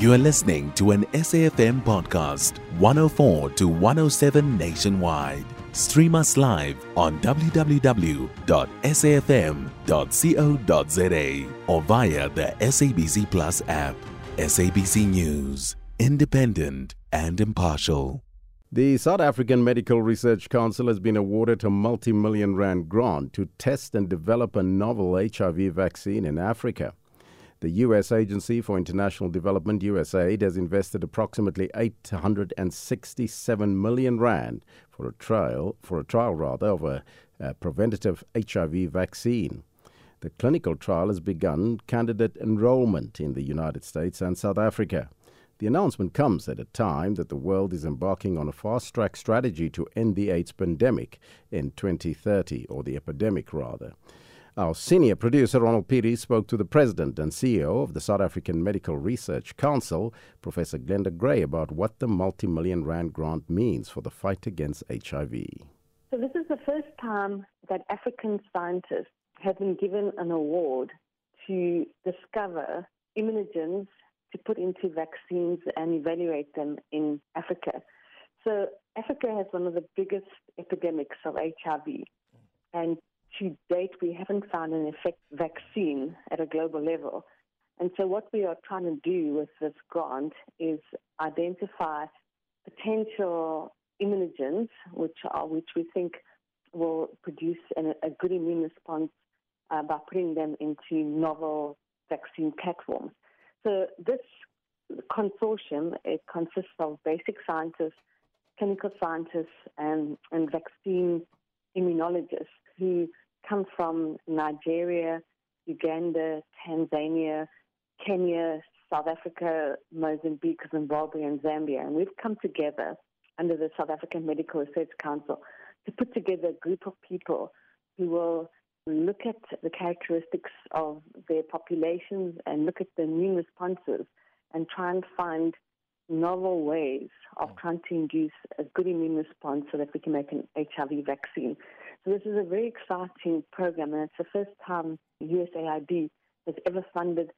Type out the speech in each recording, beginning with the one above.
You are listening to an SAFM podcast, 104 to 107 nationwide. Stream us live on www.safm.co.za or via the SABC Plus app. SABC News, independent and impartial. The South African Medical Research Council has been awarded a multi million rand grant to test and develop a novel HIV vaccine in Africa. The U.S. Agency for International Development, USAID, has invested approximately 867 million rand for a trial, for a trial rather, of a, a preventative HIV vaccine. The clinical trial has begun candidate enrollment in the United States and South Africa. The announcement comes at a time that the world is embarking on a fast track strategy to end the AIDS pandemic in 2030, or the epidemic rather. Our senior producer, Ronald Phiri, spoke to the president and CEO of the South African Medical Research Council, Professor Glenda Gray, about what the multi million rand grant means for the fight against HIV. So, this is the first time that African scientists have been given an award to discover immunogens to put into vaccines and evaluate them in Africa. So, Africa has one of the biggest epidemics of HIV. And to date, we haven't found an effective vaccine at a global level. And so, what we are trying to do with this grant is identify potential immunogens, which are which we think will produce an, a good immune response uh, by putting them into novel vaccine platforms. So, this consortium it consists of basic scientists, clinical scientists, and, and vaccine immunologists who come from Nigeria, Uganda, Tanzania, Kenya, South Africa, Mozambique, Zimbabwe, and Zambia. And we've come together under the South African Medical Research Council to put together a group of people who will look at the characteristics of their populations and look at the immune responses and try and find novel ways of mm. trying to induce a good immune response so that we can make an HIV vaccine. So this is a very exciting program, and it's the first time USAID has ever funded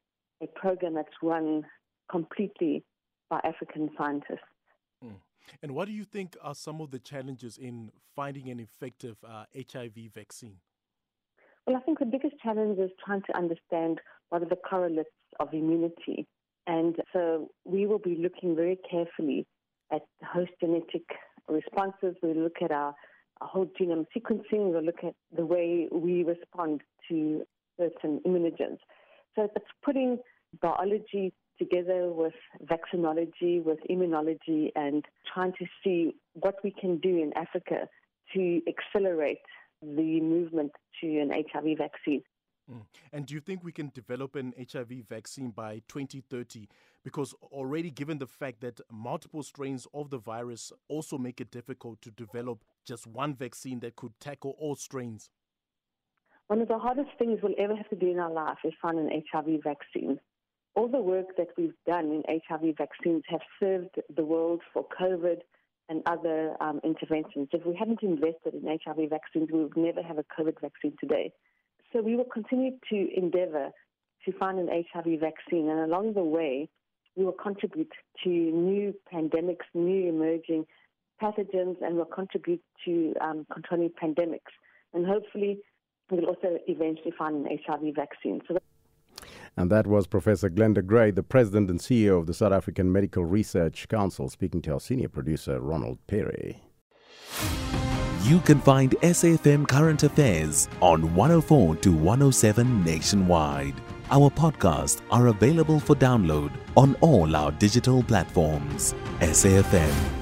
a program that's run completely by African scientists. Mm. And what do you think are some of the challenges in finding an effective uh, HIV vaccine? Well, I think the biggest challenge is trying to understand what are the correlates of immunity. And so we will be looking very carefully at host genetic responses. We look at our whole genome sequencing. We'll look at the way we respond to certain immunogens. So it's putting biology together with vaccinology, with immunology, and trying to see what we can do in Africa to accelerate the movement to an HIV vaccine. Mm. And do you think we can develop an HIV vaccine by 2030? Because already, given the fact that multiple strains of the virus also make it difficult to develop just one vaccine that could tackle all strains? One of the hardest things we'll ever have to do in our life is find an HIV vaccine. All the work that we've done in HIV vaccines have served the world for COVID and other um, interventions. If we hadn't invested in HIV vaccines, we would never have a COVID vaccine today. So we will continue to endeavor to find an HIV vaccine, and along the way, we will contribute to new pandemics, new emerging pathogens, and will contribute to um, controlling pandemics. And hopefully, we'll also eventually find an HIV vaccine. So and that was Professor Glenda Gray, the president and CEO of the South African Medical Research Council, speaking to our senior producer, Ronald Phiri. You can find SAFM Current Affairs on 104 to 107 nationwide. Our podcasts are available for download on all our digital platforms. SAFM,